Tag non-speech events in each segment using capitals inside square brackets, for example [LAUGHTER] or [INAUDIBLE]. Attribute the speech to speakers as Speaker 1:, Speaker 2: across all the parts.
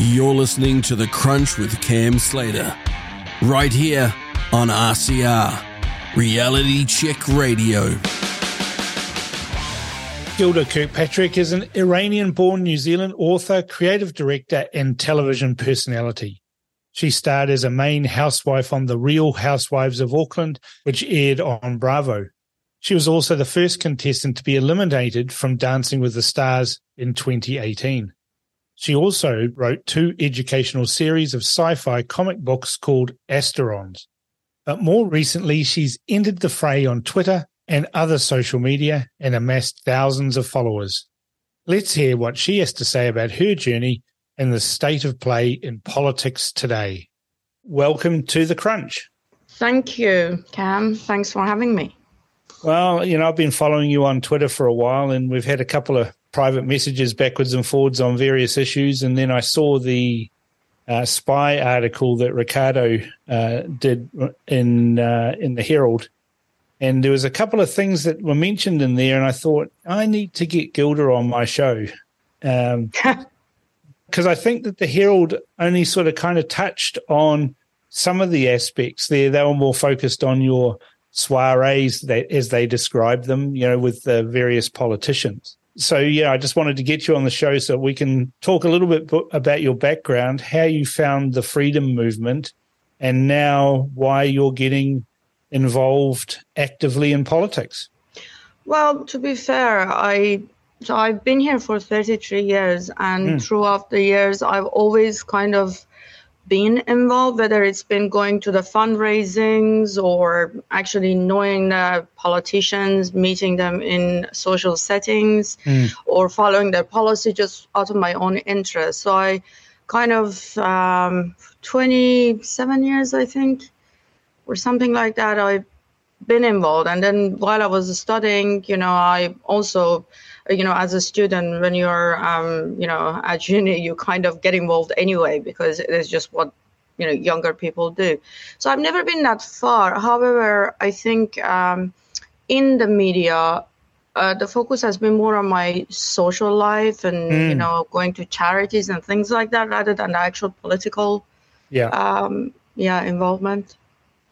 Speaker 1: You're listening to The Crunch with Cam Slater, right here on RCR, Reality Check Radio.
Speaker 2: Gilda Kirkpatrick is an Iranian born New Zealand author, creative director, and television personality. She starred as a main housewife on The Real Housewives of Auckland, which aired on Bravo. She was also the first contestant to be eliminated from Dancing with the Stars in 2018. She also wrote two educational series of sci fi comic books called Asterons. But more recently, she's entered the fray on Twitter and other social media and amassed thousands of followers. Let's hear what she has to say about her journey and the state of play in politics today. Welcome to The Crunch.
Speaker 3: Thank you, Cam. Thanks for having me.
Speaker 2: Well, you know, I've been following you on Twitter for a while, and we've had a couple of private messages backwards and forwards on various issues. And then I saw the uh, spy article that Ricardo uh, did in uh, in the Herald, and there was a couple of things that were mentioned in there, and I thought I need to get Gilda on my show. Um, [LAUGHS] because I think that the Herald only sort of kind of touched on some of the aspects there. They were more focused on your soirees, that, as they described them, you know, with the various politicians. So, yeah, I just wanted to get you on the show so we can talk a little bit about your background, how you found the freedom movement, and now why you're getting involved actively in politics.
Speaker 3: Well, to be fair, I so I've been here for 33 years, and mm. throughout the years, I've always kind of been involved, whether it's been going to the fundraisings or actually knowing the politicians, meeting them in social settings, mm. or following their policy just out of my own interest. So I kind of um, 27 years, I think, or something like that. I've been involved, and then while I was studying, you know, I also you know, as a student, when you're, um, you know, at uni, you kind of get involved anyway because it is just what, you know, younger people do. So I've never been that far. However, I think um, in the media, uh, the focus has been more on my social life and mm. you know going to charities and things like that rather than the actual political
Speaker 2: yeah
Speaker 3: um, yeah involvement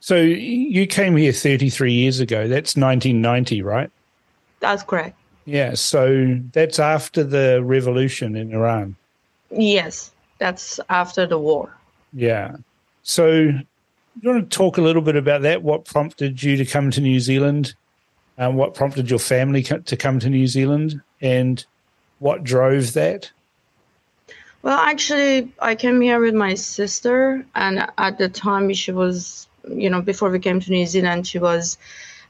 Speaker 2: so you came here 33 years ago that's 1990 right
Speaker 3: that's correct
Speaker 2: yeah, so that's after the revolution in Iran.
Speaker 3: Yes, that's after the war.
Speaker 2: Yeah. So, you want to talk a little bit about that? What prompted you to come to New Zealand? Um, what prompted your family to come to New Zealand? And what drove that?
Speaker 3: Well, actually, I came here with my sister, and at the time, she was, you know, before we came to New Zealand, she was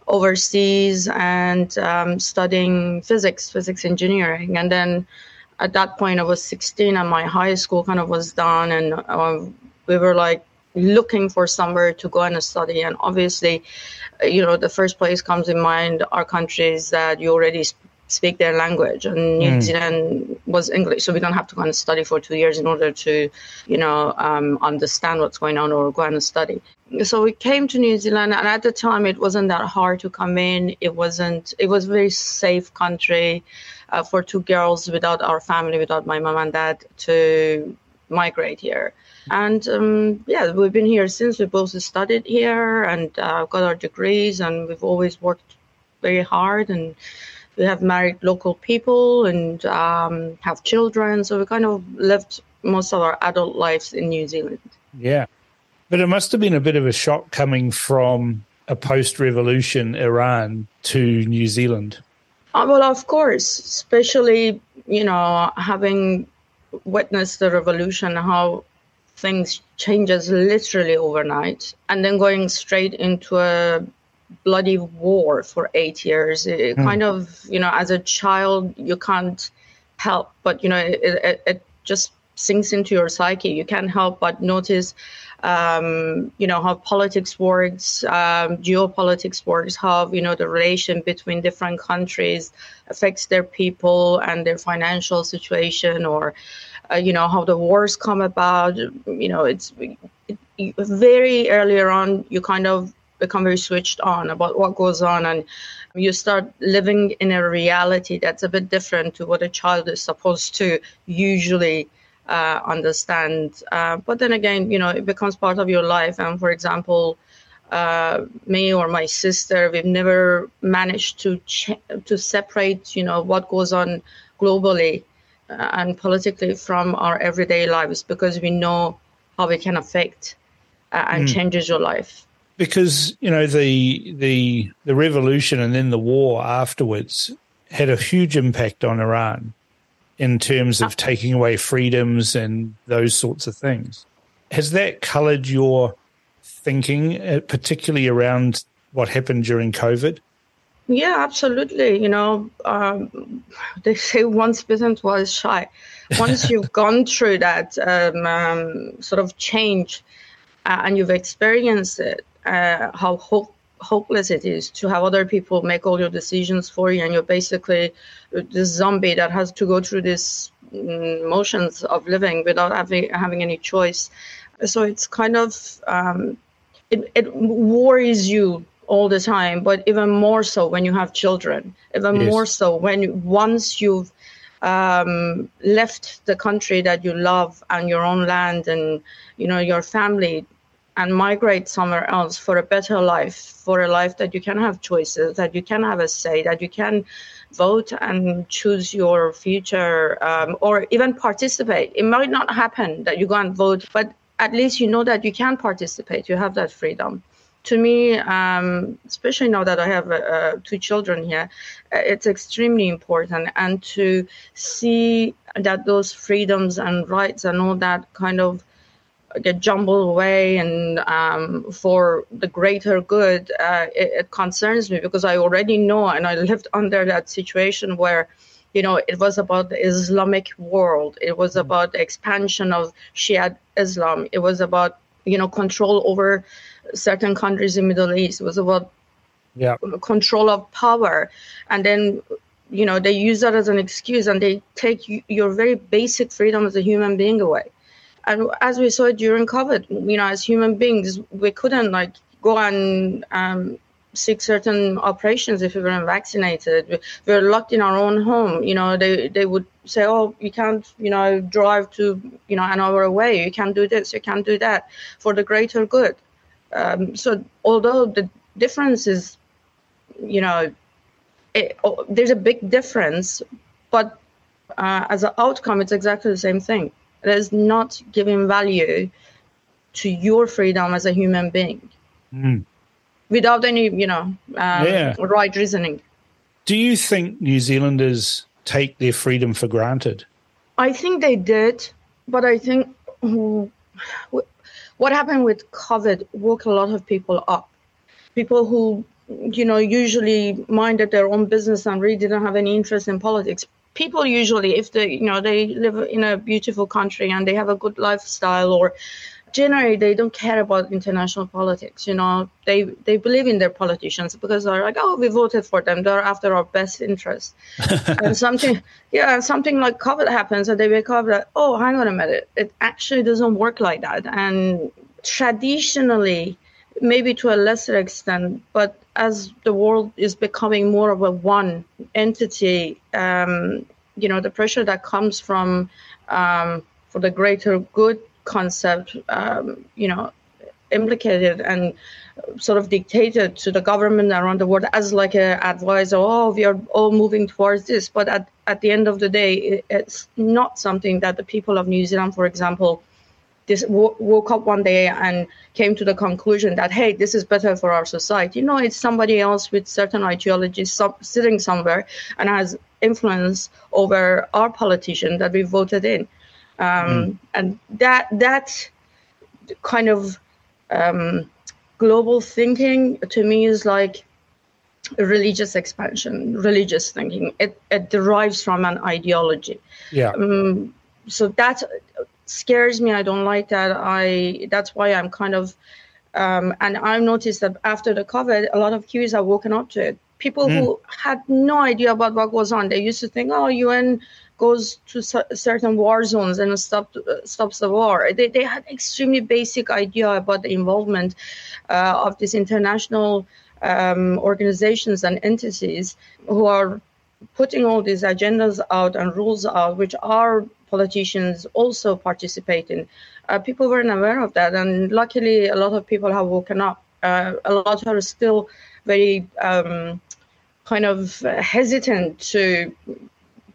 Speaker 3: overseas and um, studying physics, physics engineering. And then at that point, I was 16 and my high school kind of was done. And uh, we were like looking for somewhere to go and study. And obviously, you know, the first place comes in mind are countries that you already speak their language and new mm. zealand was english so we don't have to go and study for two years in order to you know um, understand what's going on or go and study so we came to New Zealand, and at the time it wasn't that hard to come in. It wasn't. It was a very safe country uh, for two girls without our family, without my mom and dad, to migrate here. And um, yeah, we've been here since. We both studied here and uh, got our degrees, and we've always worked very hard. And we have married local people and um, have children. So we kind of lived most of our adult lives in New Zealand.
Speaker 2: Yeah. But it must have been a bit of a shock coming from a post revolution Iran to New Zealand.
Speaker 3: Uh, well, of course, especially, you know, having witnessed the revolution, how things changes literally overnight, and then going straight into a bloody war for eight years. It mm. kind of, you know, as a child, you can't help, but, you know, it, it, it just sinks into your psyche. You can't help but notice um, you know how politics works, um, geopolitics works, how you know the relation between different countries affects their people and their financial situation, or uh, you know how the wars come about. You know, it's it, very earlier on you kind of become very switched on about what goes on and you start living in a reality that's a bit different to what a child is supposed to usually uh, understand. Uh, but then again, you know, it becomes part of your life. And for example, uh, me or my sister, we've never managed to ch- to separate, you know, what goes on globally uh, and politically from our everyday lives because we know how it can affect uh, and mm. changes your life.
Speaker 2: Because you know the the the revolution and then the war afterwards had a huge impact on Iran in terms of uh. taking away freedoms and those sorts of things. Has that coloured your thinking, uh, particularly around what happened during COVID?
Speaker 3: Yeah, absolutely. You know, um, they say once bitten, twice shy. Once [LAUGHS] you've gone through that um, um, sort of change uh, and you've experienced it, uh, how hope, hopeless it is to have other people make all your decisions for you, and you're basically this zombie that has to go through these mm, motions of living without having having any choice. So it's kind of um, it, it worries you all the time, but even more so when you have children, even more so when once you've um, left the country that you love and your own land and you know your family and migrate somewhere else for a better life, for a life that you can have choices, that you can have a say, that you can vote and choose your future um, or even participate. It might not happen that you go and vote, but at least you know that you can participate. You have that freedom. To me, um, especially now that I have uh, two children here, uh, it's extremely important. And to see that those freedoms and rights and all that kind of get jumbled away and um, for the greater good, uh, it, it, concerns me because I already know and I lived under that situation where you know, it was about the Islamic world. It was mm-hmm. about the expansion of Shia Islam. It was about, you know, control over certain countries in Middle East. It was about yeah. control of power. And then, you know, they use that as an excuse and they take your very basic freedom as a human being away. And as we saw during COVID, you know, as human beings, we couldn't like go and um, seek certain operations if we weren't vaccinated. We are locked in our own home. You know, they, they would say, oh, you can't, you know, drive to, you know, an hour away. You can't do this. You can't do that for the greater good. Um, so although the difference is, you know, it, oh, there's a big difference, but uh, as an outcome, it's exactly the same thing. It is not giving value to your freedom as a human being. Mm without any, you know, um, yeah. right reasoning.
Speaker 2: Do you think New Zealanders take their freedom for granted?
Speaker 3: I think they did, but I think what happened with COVID woke a lot of people up. People who, you know, usually minded their own business and really didn't have any interest in politics. People usually, if they, you know, they live in a beautiful country and they have a good lifestyle or generally they don't care about international politics. You know, they they believe in their politicians because they're like, oh, we voted for them. They're after our best interest. [LAUGHS] and something, yeah, something like COVID happens, and they wake up that, oh, hang on a minute, it actually doesn't work like that. And traditionally, maybe to a lesser extent, but as the world is becoming more of a one entity, um, you know, the pressure that comes from um, for the greater good concept, um, you know, implicated and sort of dictated to the government around the world as like a advisor oh we are all moving towards this. But at, at the end of the day it, it's not something that the people of new zealand for example this w- woke up one day and came to the conclusion that hey this is better for our society you know it's somebody else with certain ideologies sub- sitting somewhere and has influence over our politician that we voted in um, mm. and that that kind of um, global thinking to me is like religious expansion, religious thinking. It, it derives from an ideology.
Speaker 2: Yeah.
Speaker 3: Um, so that scares me. I don't like that. I that's why I'm kind of um, and I've noticed that after the COVID, a lot of Kiwis have woken up to it. People mm. who had no idea about what goes on, they used to think, "Oh, UN goes to certain war zones and stop, uh, stops the war. They, they had extremely basic idea about the involvement uh, of these international um, organizations and entities who are putting all these agendas out and rules out, which are politicians also participate in. Uh, people weren't aware of that, and luckily, a lot of people have woken up. Uh, a lot are still very um, kind of hesitant to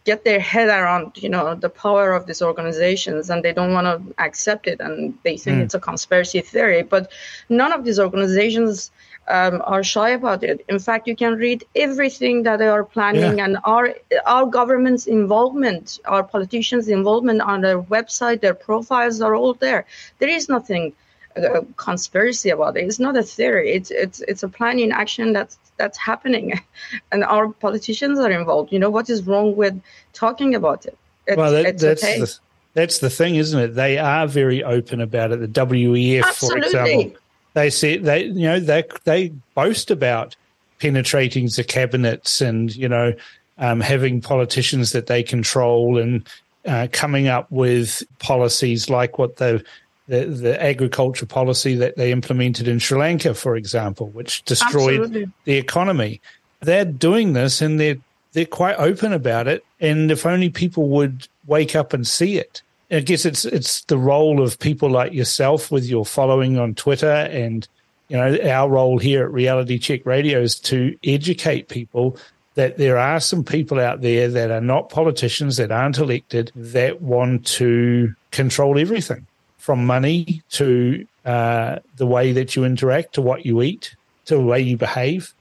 Speaker 3: get their head around you know the power of these organizations and they don't want to accept it and they think mm. it's a conspiracy theory but none of these organizations um, are shy about it in fact you can read everything that they are planning yeah. and our our government's involvement our politicians involvement on their website their profiles are all there there is nothing a conspiracy about it. It's not a theory. It's it's it's a plan in action that's that's happening, [LAUGHS] and our politicians are involved. You know what is wrong with talking about it?
Speaker 2: It's, well, that, that's okay. the, that's the thing, isn't it? They are very open about it. The WEF, Absolutely. for example, they say they you know they they boast about penetrating the cabinets and you know um, having politicians that they control and uh, coming up with policies like what the the, the agriculture policy that they implemented in Sri Lanka, for example, which destroyed Absolutely. the economy. They're doing this and they're they're quite open about it. And if only people would wake up and see it. I guess it's it's the role of people like yourself with your following on Twitter and you know our role here at Reality Check Radio is to educate people that there are some people out there that are not politicians that aren't elected that want to control everything from money to uh, the way that you interact, to what you eat, to the way you behave.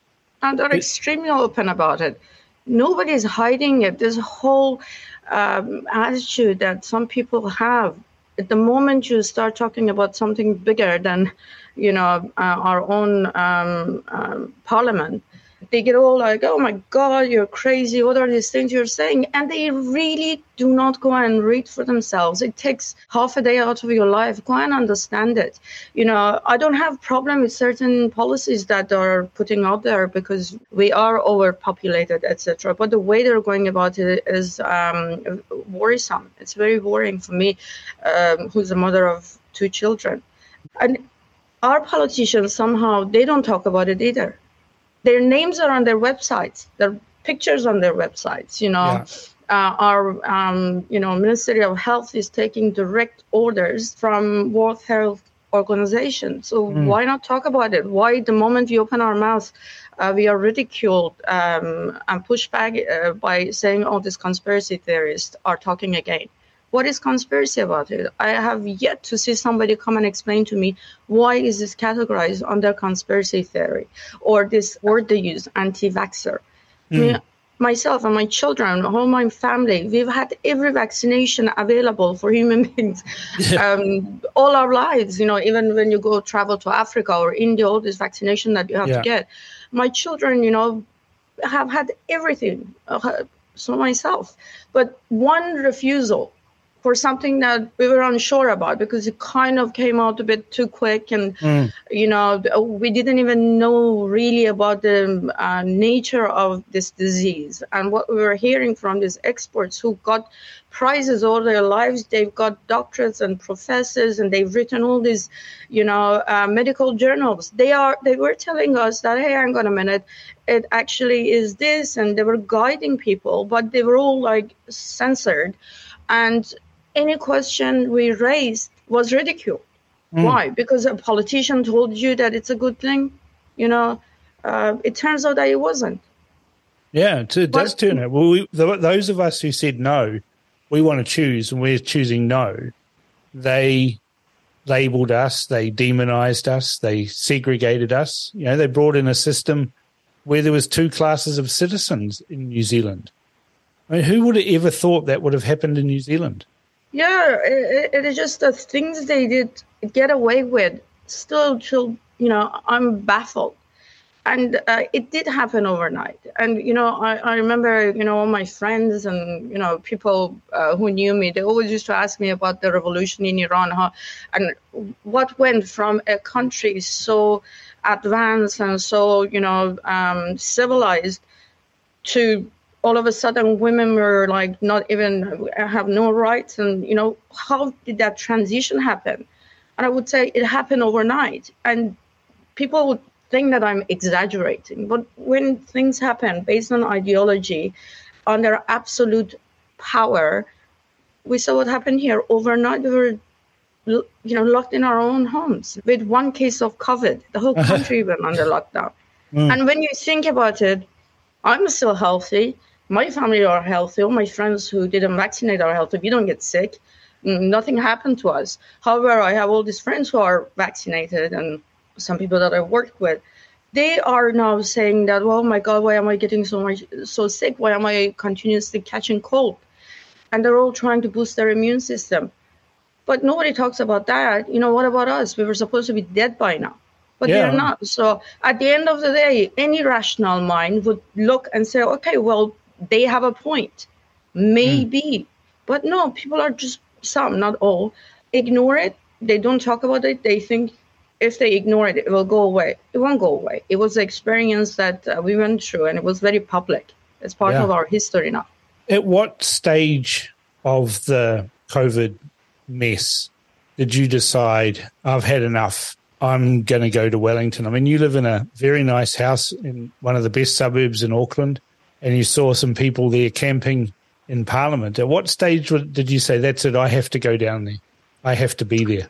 Speaker 3: And they're extremely open about it. Nobody's hiding it. This whole um, attitude that some people have. At the moment you start talking about something bigger than, you know, uh, our own um, um, parliament, they get all like, oh my God, you're crazy. What are these things you're saying? And they really do not go and read for themselves. It takes half a day out of your life. Go and understand it. You know, I don't have problem with certain policies that are putting out there because we are overpopulated, etc. But the way they're going about it is um, worrisome. It's very worrying for me, um, who's a mother of two children. And our politicians somehow they don't talk about it either their names are on their websites. Their pictures on their websites you know. Yeah. uh, our um, you know ministry of health is taking direct orders from world health organization. So mm. why not talk about it? Why the moment we open our mouth uh, we are ridiculed um, and pushed back uh, by saying oh these conspiracy theorists are talking again what is conspiracy about it? I have yet to see somebody come and explain to me why is this categorized under conspiracy theory or this word they use anti-vaxxer. Mm. I mean, myself and my children all my family we've had every vaccination available for human [LAUGHS] beings um, all our lives you know even when you go travel to africa or india all this vaccination that you have yeah. to get. My children you know have had everything uh, so myself. But one refusal for something that we were unsure about because it kind of came out a bit too quick and mm. you know we didn't even know really about the uh, nature of this disease. And what we were hearing from these experts who got prizes all their lives they've got doctorates and professors and they've written all these you know uh, medical journals. They are they were telling us that hey hang on a minute. It actually is this and they were guiding people but they were all like censored. And any question we raised was ridiculed. Mm. Why? Because a politician told you that it's a good thing. You know, uh, it turns out that it wasn't.
Speaker 2: Yeah, it does turn out. Well, we, those of us who said no, we want to choose, and we're choosing no. They labeled us, they demonized us, they segregated us. You know, they brought in a system where there was two classes of citizens in New Zealand. I mean, who would have ever thought that would have happened in New Zealand?
Speaker 3: Yeah, it, it is just the things they did get away with. Still, till you know, I'm baffled. And uh, it did happen overnight. And you know, I, I remember you know all my friends and you know people uh, who knew me. They always used to ask me about the revolution in Iran, how and what went from a country so advanced and so you know um, civilized to all of a sudden women were like not even have no rights and you know how did that transition happen and i would say it happened overnight and people would think that i'm exaggerating but when things happen based on ideology under absolute power We saw what happened here overnight. We were, you know, locked in our own homes with one case of COVID. The whole [LAUGHS] country went under lockdown. Mm. And when you think about it, I'm still healthy. My family are healthy. All my friends who didn't vaccinate are healthy. We don't get sick. Nothing happened to us. However, I have all these friends who are vaccinated and some people that I worked with. They are now saying that, oh my God, why am I getting so much so sick? Why am I continuously catching cold? And they're all trying to boost their immune system. But nobody talks about that. You know, what about us? We were supposed to be dead by now but yeah. they're not. So at the end of the day, any rational mind would look and say, okay, well, they have a point. Maybe. Mm. But no, people are just some, not all, ignore it. They don't talk about it. They think if they ignore it, it will go away. It won't go away. It was an experience that uh, we went through, and it was very public. It's part yeah. of our history now.
Speaker 2: At what stage of the COVID mess did you decide I've had enough? I'm going to go to Wellington. I mean, you live in a very nice house in one of the best suburbs in Auckland, and you saw some people there camping in Parliament. At what stage did you say, that's it, I have to go down there? I have to be there?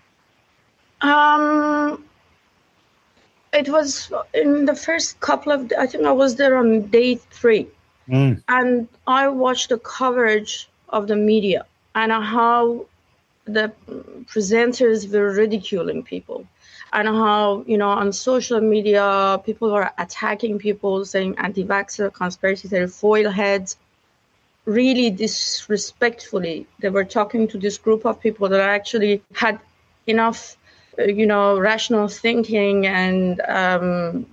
Speaker 3: Um, it was in the first couple of, I think I was there on day three. Mm. And I watched the coverage of the media and how the presenters were ridiculing people and how you know on social media people were attacking people saying anti-vaxxer conspiracy theory foil heads. Really disrespectfully they were talking to this group of people that actually had enough uh, you know rational thinking and um,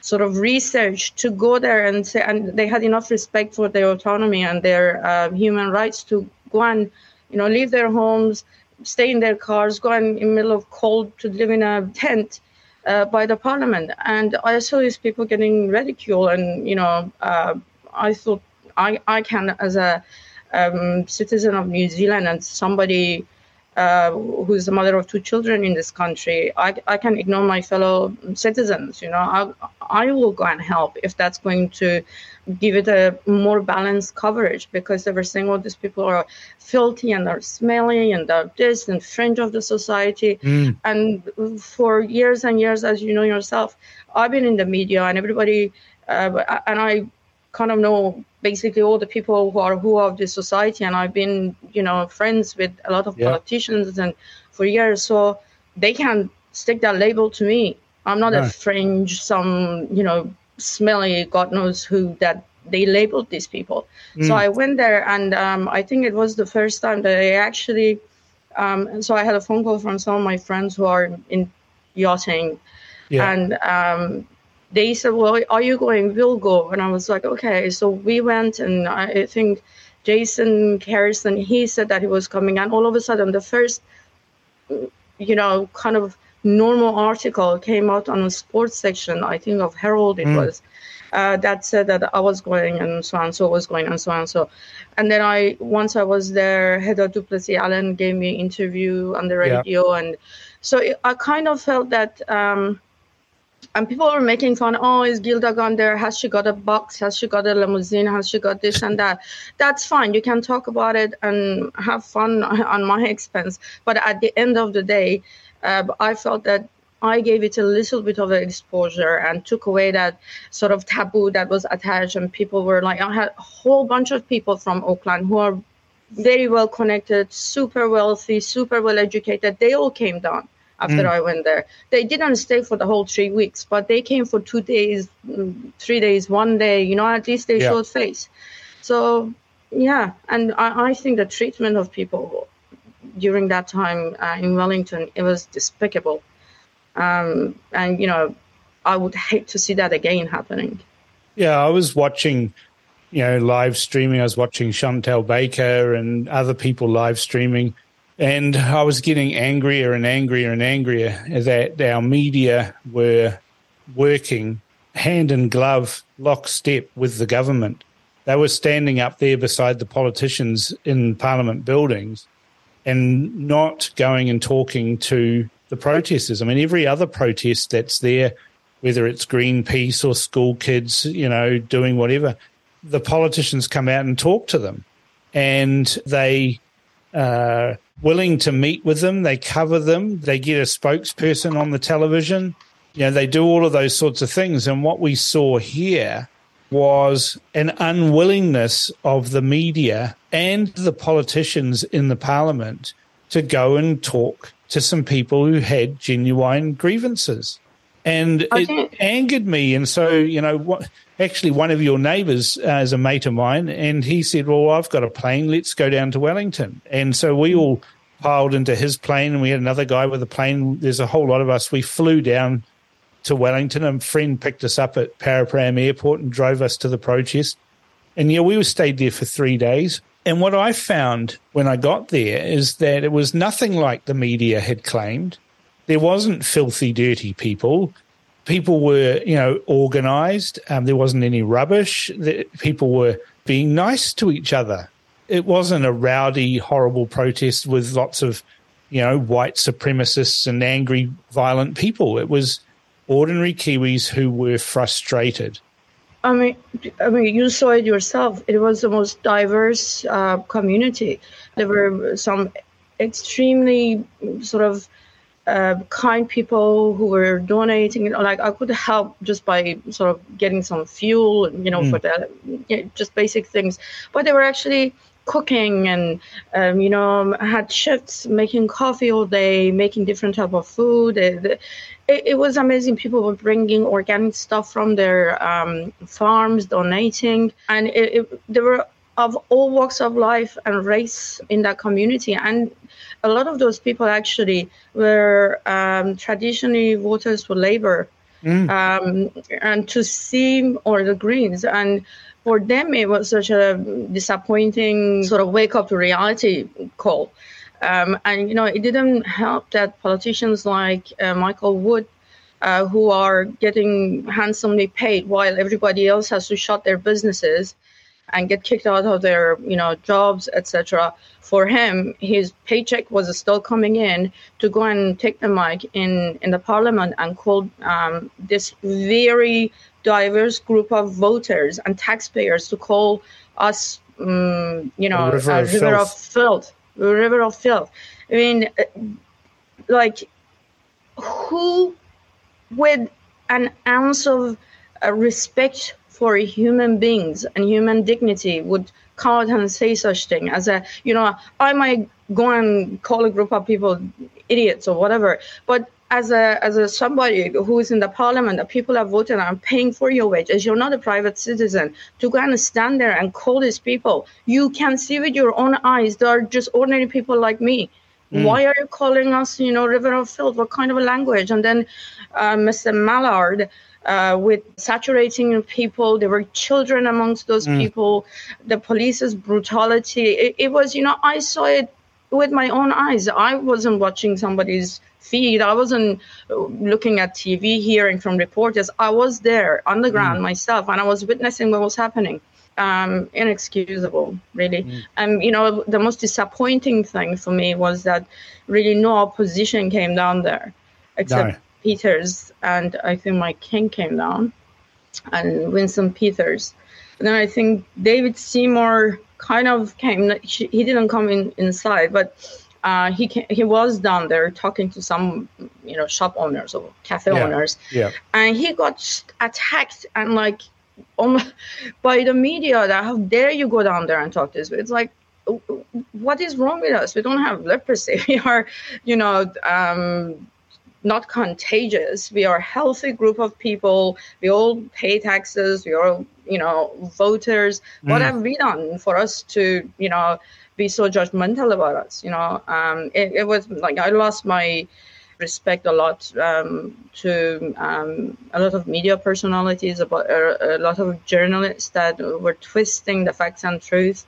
Speaker 3: sort of research to go there and say and they had enough respect for their autonomy and their uh, human rights to go and you know leave their homes stay in their cars, go in the middle of cold to live in a tent uh, by the parliament. And I saw these people getting ridiculed, and you know, uh, I thought I I can as a um, citizen of New Zealand and somebody uh, who's the mother of two children in this country, I, I can ignore my fellow citizens. You know, I, I will go and help if that's going to give it a more balanced coverage because they were saying, oh, these people are filthy and they're smelly and they're this and fringe of the society. Mm. And for years and years, as you know yourself, I've been in the media and everybody, uh, and I kind of know basically all the people who are who of this society and i've been you know friends with a lot of yeah. politicians and for years so they can stick that label to me i'm not a fringe some you know smelly god knows who that they labeled these people mm. so i went there and um, i think it was the first time that i actually um, so i had a phone call from some of my friends who are in yachting yeah. and um, they said, "Well, are you going? We'll go." And I was like, "Okay." So we went, and I think Jason Harrison he said that he was coming, and all of a sudden, the first, you know, kind of normal article came out on the sports section. I think of Herald it mm. was. Uh, that said that I was going and so and so was going and so and so. And then I, once I was there, Heather du Plessis-Allen gave me an interview on the radio. Yeah. And so it, I kind of felt that um, and people were making fun. Oh, is Gilda gone there? Has she got a box? Has she got a limousine? Has she got this and that? That's fine. You can talk about it and have fun [LAUGHS] on my expense. But at the end of the day, uh, I felt that I gave it a little bit of exposure and took away that sort of taboo that was attached. And people were like, I had a whole bunch of people from Auckland who are very well connected, super wealthy, super well educated. They all came down after mm. I went there. They didn't stay for the whole three weeks, but they came for two days, mm, three days, one day. You know, at least they yeah. showed face. So yeah, and I, I, think the treatment of people during that time uh, in Wellington it was despicable, um, and you know, I would hate to see that again happening.
Speaker 2: Yeah, I was watching you know, live streaming. I was watching Chantelle Baker and other people live streaming and I was getting angrier and angrier and angrier that our media were working hand in glove, lockstep with the government. They were standing up there beside the politicians in parliament buildings and not going and talking to the protesters. I mean, every other protest that's there, whether it's Greenpeace or school kids, you know, doing whatever, the politicians come out and talk to them and they are willing to meet with them. They cover them. They get a spokesperson on the television. You know, they do all of those sorts of things. And what we saw here was an unwillingness of the media and the politicians in the parliament to go and talk to some people who had genuine grievances. And it angered me. And so, you know, what, actually, one of your neighbors uh, is a mate of mine, and he said, Well, I've got a plane. Let's go down to Wellington. And so we all piled into his plane, and we had another guy with a plane. There's a whole lot of us. We flew down to Wellington. A friend picked us up at Paraparaumu Airport and drove us to the protest. And yeah, we stayed there for three days. And what I found when I got there is that it was nothing like the media had claimed. There wasn't filthy, dirty people. People were, you know, organized. Um, there wasn't any rubbish. The, people were being nice to each other. It wasn't a rowdy, horrible protest with lots of, you know, white supremacists and angry, violent people. It was ordinary Kiwis who were frustrated.
Speaker 3: I mean, I mean, you saw it yourself. It was the most diverse uh, community. There were some extremely sort of uh, kind people who were donating. Like I could help just by sort of getting some fuel, you know, mm. for the you know, just basic things. But they were actually cooking and um, you know had shifts making coffee all day making different type of food it, it, it was amazing people were bringing organic stuff from their um, farms donating and it, there were of all walks of life and race in that community and a lot of those people actually were um, traditionally voters for labor mm. Um, and to see or the greens and for them, it was such a disappointing sort of wake up to reality call. Um, and, you know, it didn't help that politicians like uh, Michael Wood, uh, who are getting handsomely paid while everybody else has to shut their businesses and get kicked out of their, you know, jobs, etc. For him, his paycheck was still coming in to go and take the mic in, in the parliament and call um, this very diverse group of voters and taxpayers to call us, um, you know, a river, a of, river filth. of filth, a river of filth. I mean, uh, like, who with an ounce of uh, respect for human beings and human dignity would come out and say such thing as a, you know, I might go and call a group of people idiots or whatever, but as a as a somebody who is in the parliament that people have voted and paying for your wages you're not a private citizen to go and stand there and call these people you can see with your own eyes they're just ordinary people like me. Mm. why are you calling us you know river of filth? What kind of a language? And then uh, mr mallard uh, with saturating people. There were children amongst those mm. people. The police's brutality. It, it was, you know, I saw it with my own eyes. I wasn't watching somebody's feed. I wasn't looking at TV, hearing from reporters. I was there on the ground mm. myself, and I was witnessing what was happening. Um, inexcusable, really. Mm. And you know, the most disappointing thing for me was that really no opposition came down there, except. Peters and I think Mike King came down, and Winston Peters. And then I think David Seymour kind of came. He didn't come in inside, but uh, he came, he was down there talking to some you know shop owners or cafe yeah. owners.
Speaker 2: Yeah.
Speaker 3: And he got attacked and like um, [LAUGHS] by the media that how dare you go down there and talk to this? It's like what is wrong with us? We don't have leprosy. [LAUGHS] We are, you know, um, not contagious. We are a healthy group of people. We all pay taxes. We are, you know, voters. Mm. What have we done for us to, you know, be so judgmental about us? You know, um, it, it, was like I lost my respect a lot um, to um, a lot of media personalities, about a, a, lot of journalists that were twisting the facts and truth,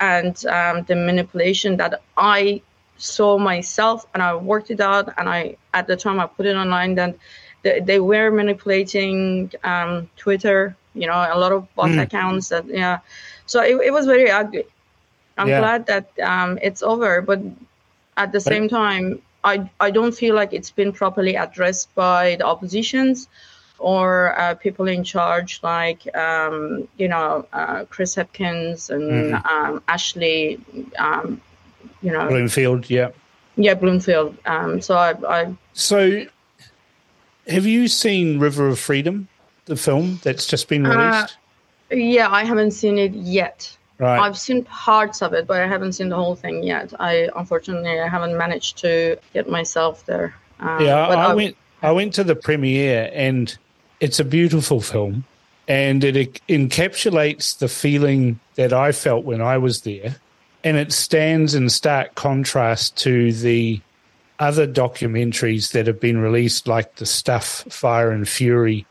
Speaker 3: and um, the manipulation that I saw myself and I worked it out. And I, at the time, I put it online that they, they were manipulating um, Twitter, you know, a lot of bot mm. accounts that, yeah. So it, it was very ugly. I'm yeah. glad that um, it's over, but at the same time, I, I don't feel like it's been properly addressed by the oppositions or uh, people in charge like um, you know uh, Chris Hipkins and mm. um, Ashley, um, you know
Speaker 2: Bloomfield, yeah,
Speaker 3: yeah Bloomfield. Um, so I, I
Speaker 2: so have you seen River of Freedom, the film that's just been uh, released?
Speaker 3: Uh, yeah, I haven't seen it yet.
Speaker 2: Right.
Speaker 3: I've seen parts of it, but I haven't seen the whole thing yet. I unfortunately I haven't managed to get myself there.
Speaker 2: Um, yeah, I, I went. I went to the premiere, and it's a beautiful film, and it encapsulates the feeling that I felt when I was there, and it stands in stark contrast to the other documentaries that have been released, like the Stuff, Fire and Fury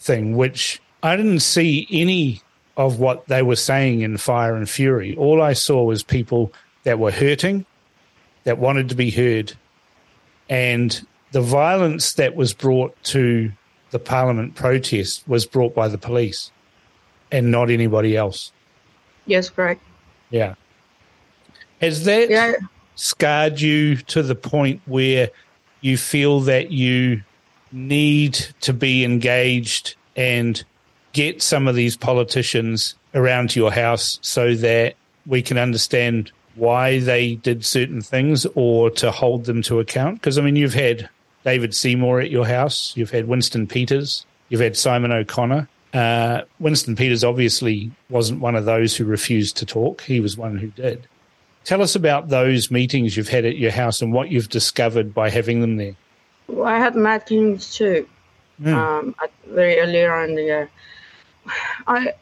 Speaker 2: thing, which I didn't see any of what they were saying in Fire and Fury. All I saw was people that were hurting, that wanted to be heard, and the violence that was brought to the Parliament protest was brought by the police and not anybody else.
Speaker 3: Yes, correct.
Speaker 2: Yeah. Has that yeah. scarred you to the point where you feel that you need to be engaged and get some of these politicians around to your house so that we can understand why they did certain things or to hold them to account? Because, I mean, you've had David Seymour at your house, you've had Winston Peters, you've had Simon O'Connor. Uh, Winston Peters obviously wasn't one of those who refused to talk, he was one who did. Tell us about those meetings you've had at your house and what you've discovered by having them there.
Speaker 3: Well, I had Matt Kings too, mm. um, very early on in the year. I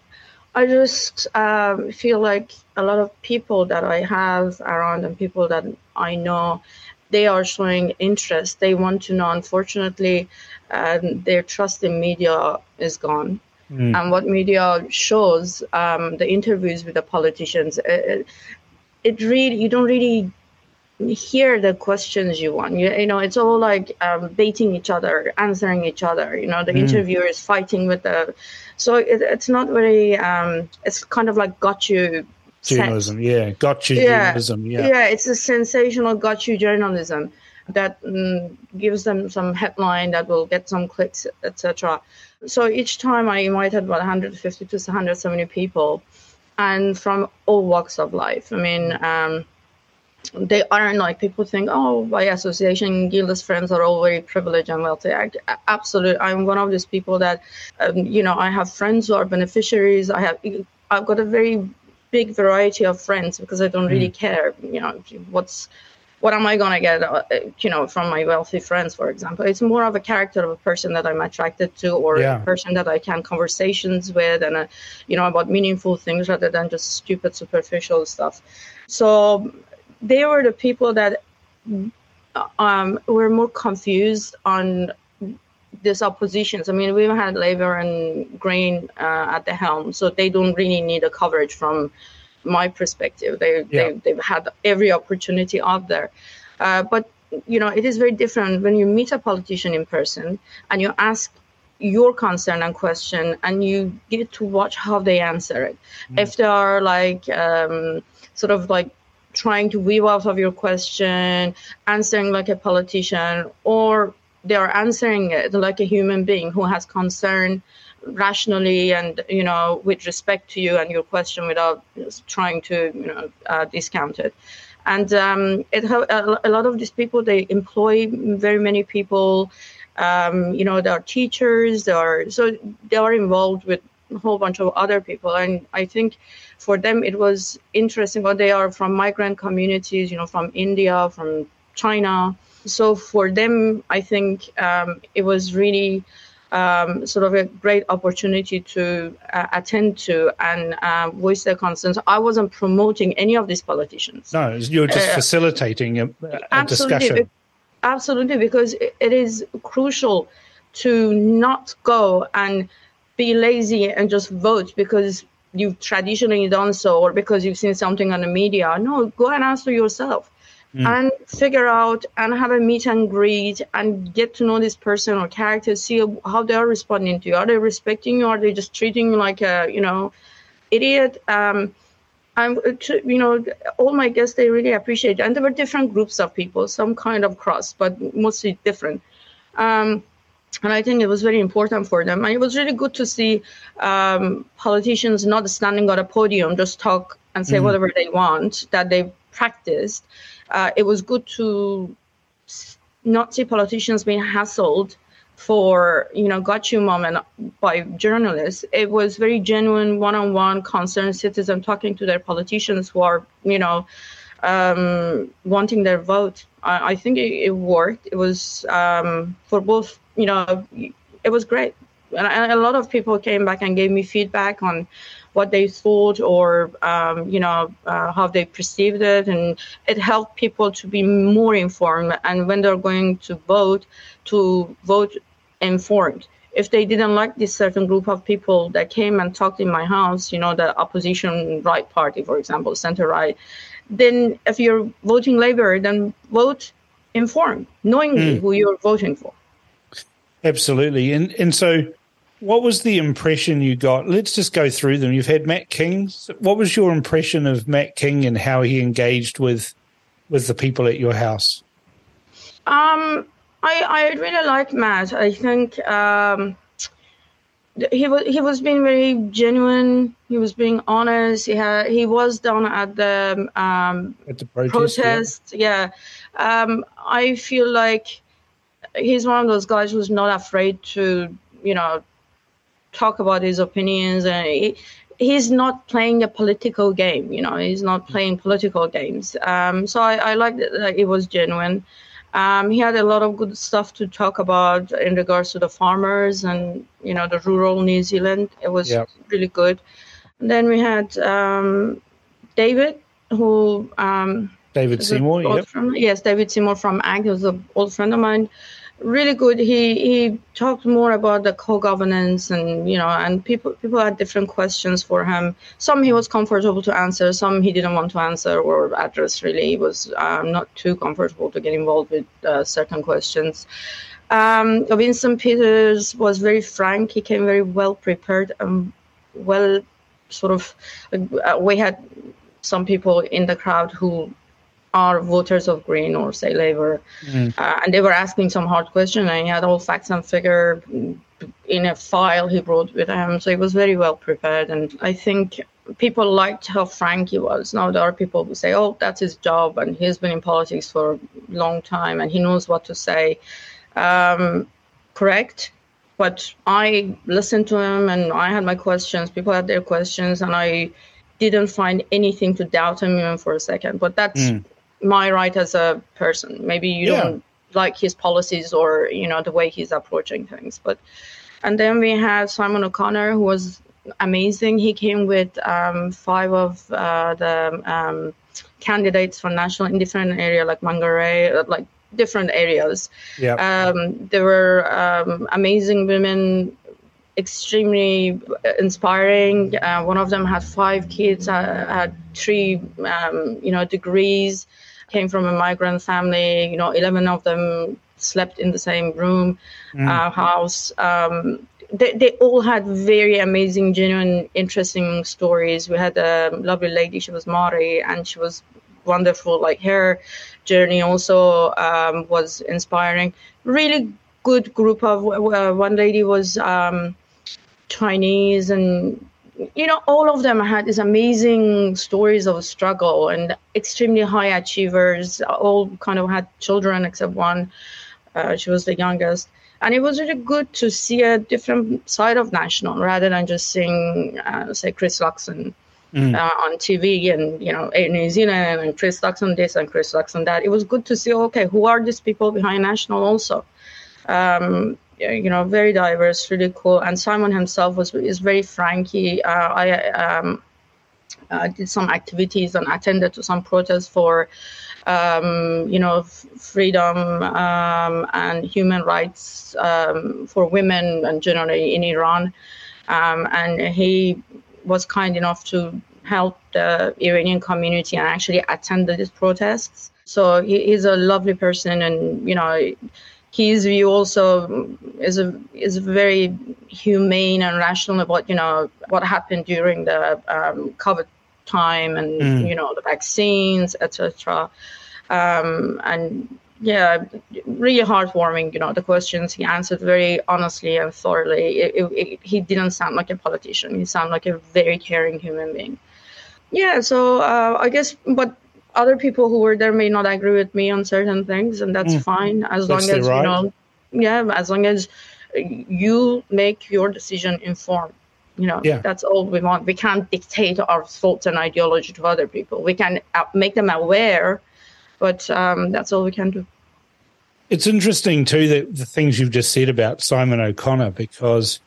Speaker 3: I just um, feel like a lot of people that I have around and people that I know, they are showing interest. They want to know. Unfortunately, um, their trust in media is gone. Mm. And what media shows, um, the interviews with the politicians, it, it, really you don't really hear the questions you want. You, you know, it's all like um, baiting each other, answering each other. You know, the mm. interviewer is fighting with the so it, it's not very. Um, it's kind of like got you.
Speaker 2: Journalism, yeah, got you yeah. journalism, yeah.
Speaker 3: Yeah, it's a sensational got you journalism that mm, gives them some headline that will get some clicks, etc. So each time I invited about 150 to 170 people, and from all walks of life. I mean. Um, they aren't like people think oh by association gilda's friends are all very privileged and wealthy I, absolutely i'm one of those people that um, you know i have friends who are beneficiaries i have i've got a very big variety of friends because i don't really mm. care you know what's what am i going to get uh, you know from my wealthy friends for example it's more of a character of a person that i'm attracted to or yeah. a person that i can conversations with and uh, you know about meaningful things rather than just stupid superficial stuff so they were the people that um, were more confused on these oppositions. I mean, we've had Labour and Green uh, at the helm, so they don't really need a coverage from my perspective. They, yeah. they have had every opportunity out there, uh, but you know, it is very different when you meet a politician in person and you ask your concern and question, and you get to watch how they answer it. Mm. If they are like um, sort of like trying to weave out of your question, answering like a politician, or they are answering it like a human being who has concern rationally and you know with respect to you and your question without trying to you know uh, discount it. And um, it a lot of these people they employ very many people um, you know they are teachers they are so they are involved with a whole bunch of other people. And i think for them it was interesting but they are from migrant communities you know from india from china. So for them i think um, it was really um, sort of a great opportunity to uh, attend to and uh, voice their concerns. I wasn't promoting any of these politicians.
Speaker 2: No, you're just uh, facilitating a, a absolutely, discussion.
Speaker 3: Absolutely, because it is crucial to not go and be lazy and just vote because you've traditionally done so or because you've seen something on the media. No, go and answer yourself mm. and figure out and have a meet and greet and get to know this person or character, see how they are responding to you. Are they respecting you? Are they just treating you like a, you know, idiot? Um, I'm, you know, all my guests, they really appreciate it. And there were different groups of people, some kind of cross, but mostly different. Um, and I think it was very important for them. And it was really good to see um, politicians not standing on a podium, just talk and say mm-hmm. whatever they want, that they practiced. Uh, it was good to not see politicians being hassled for you know got you moment by journalists it was very genuine one-on-one concerned citizen talking to their politicians who are you know um, wanting their vote i, I think it, it, worked it was um, for both you know it was great and, a lot of people came back and gave me feedback on what they thought or um, you know uh, how they perceived it. And it helped people to be more informed. And when they're going to vote to vote informed. If they didn't like this certain group of people that came and talked in my house you know the opposition right party for example center right then if you're voting labor then vote informed knowing mm. who you're voting for.
Speaker 2: Absolutely. And and so what was the impression you got? Let's just go through them. You've had Matt King. What was your impression of Matt King and how he engaged with with the people at your house?
Speaker 3: Um, I I really like Matt. I think um, he was he was being very genuine. He was being honest. He had he was down at the um,
Speaker 2: at the protest. protest
Speaker 3: yeah, yeah. Um, I feel like he's one of those guys who's not afraid to you know talk about his opinions and he, he's not playing a political game you know he's not playing political games. Um, so i, I like that it was genuine. Um, he had a lot of good stuff to talk about in regards to the farmers and you know the rural new zealand. It was yeah. really good. And then we had um, david who um,
Speaker 2: david seymour yep.
Speaker 3: yes david seymour from ACT was an old friend of mine really good. He he talked more about the co-governance and you know, and people people had different questions for him. Some he was comfortable to answer, some he didn't want to answer or address. Really, he was um, not too comfortable to get involved with uh, certain questions. Um, Winston Peters was very frank. He came very well prepared and well, sort of. Uh, we had some people in the crowd who are voters of Green or say Labour, mm. uh, and they were asking some hard questions. And he had all facts and figure in a file he brought with him, so he was very well prepared. And I think people liked how frank he was. Now there are people who say, "Oh, that's his job, and he's been in politics for a long time, and he knows what to say." Um, correct, but I listened to him, and I had my questions. People had their questions, and I didn't find anything to doubt him even for a second. But that's mm my right as a person. Maybe you yeah. don't like his policies or you know the way he's approaching things. But and then we had Simon O'Connor, who was amazing. He came with um, five of uh, the um, candidates for national in different area like Mangere, like different areas.
Speaker 2: Yeah.
Speaker 3: Um, there were um, amazing women extremely inspiring. Uh, one of them had five kids, uh, had three, um, you know, degrees came from a migrant family. You know, 11 of them slept in the same room, mm. uh, house. Um, they, they all had very amazing, genuine, interesting stories. We had a lovely lady, she was Maori, and she was wonderful. Like her journey also um, was inspiring. Really good group of, uh, one lady was um, Chinese and you know, all of them had these amazing stories of struggle and extremely high achievers. All kind of had children except one. Uh, she was the youngest. And it was really good to see a different side of national rather than just seeing, uh, say, Chris Luxon mm. uh, on TV and, you know, New Zealand and Chris Luxon this and Chris Luxon that. It was good to see, okay, who are these people behind national also? Um, you know very diverse really cool. And simon himself was is very franky uh, i um, uh, did some activities and attended to some protests for um, you know f- freedom um, and human rights um, for women and generally in iran. Um, and he was kind enough to help the iranian community and actually attended these protests. So he, he's a lovely person and you know his view also is a is very humane and rational about you know what happened during the um, COVID time and mm. you know the vaccines, etc. Um, and yeah, really heartwarming. You know, the questions he answered very honestly and thoroughly. It, it, it, he didn't sound like a politician. He sounded like a very caring human being. Yeah, so uh, I guess, but other people who were there may not agree with me on certain things, and that's mm. fine as that's long as right. you know. Yeah, as long as you make your decision informed. You know, yeah. that's all we want. We can't dictate our thoughts and ideology to other people. We can make them aware but um, that's all we can do.
Speaker 2: It's interesting too that the things you've just said about Simon O'Connor because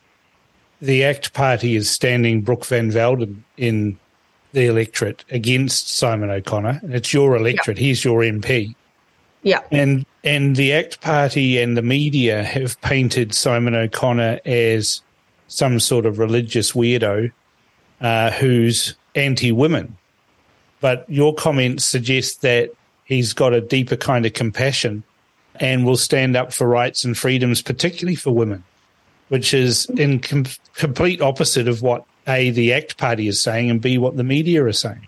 Speaker 2: the ACT Party is standing Brooke Van Velden in the electorate against Simon O'Connor, and it's your electorate. Yeah. He's your MP.
Speaker 3: Yeah,
Speaker 2: and and the ACT Party and the media have painted Simon O'Connor as some sort of religious weirdo uh, who's anti-women. But your comments suggest that he's got a deeper kind of compassion and will stand up for rights and freedoms, particularly for women, which is in com- complete opposite of what A, the ACT Party is saying, and B, what the media are saying.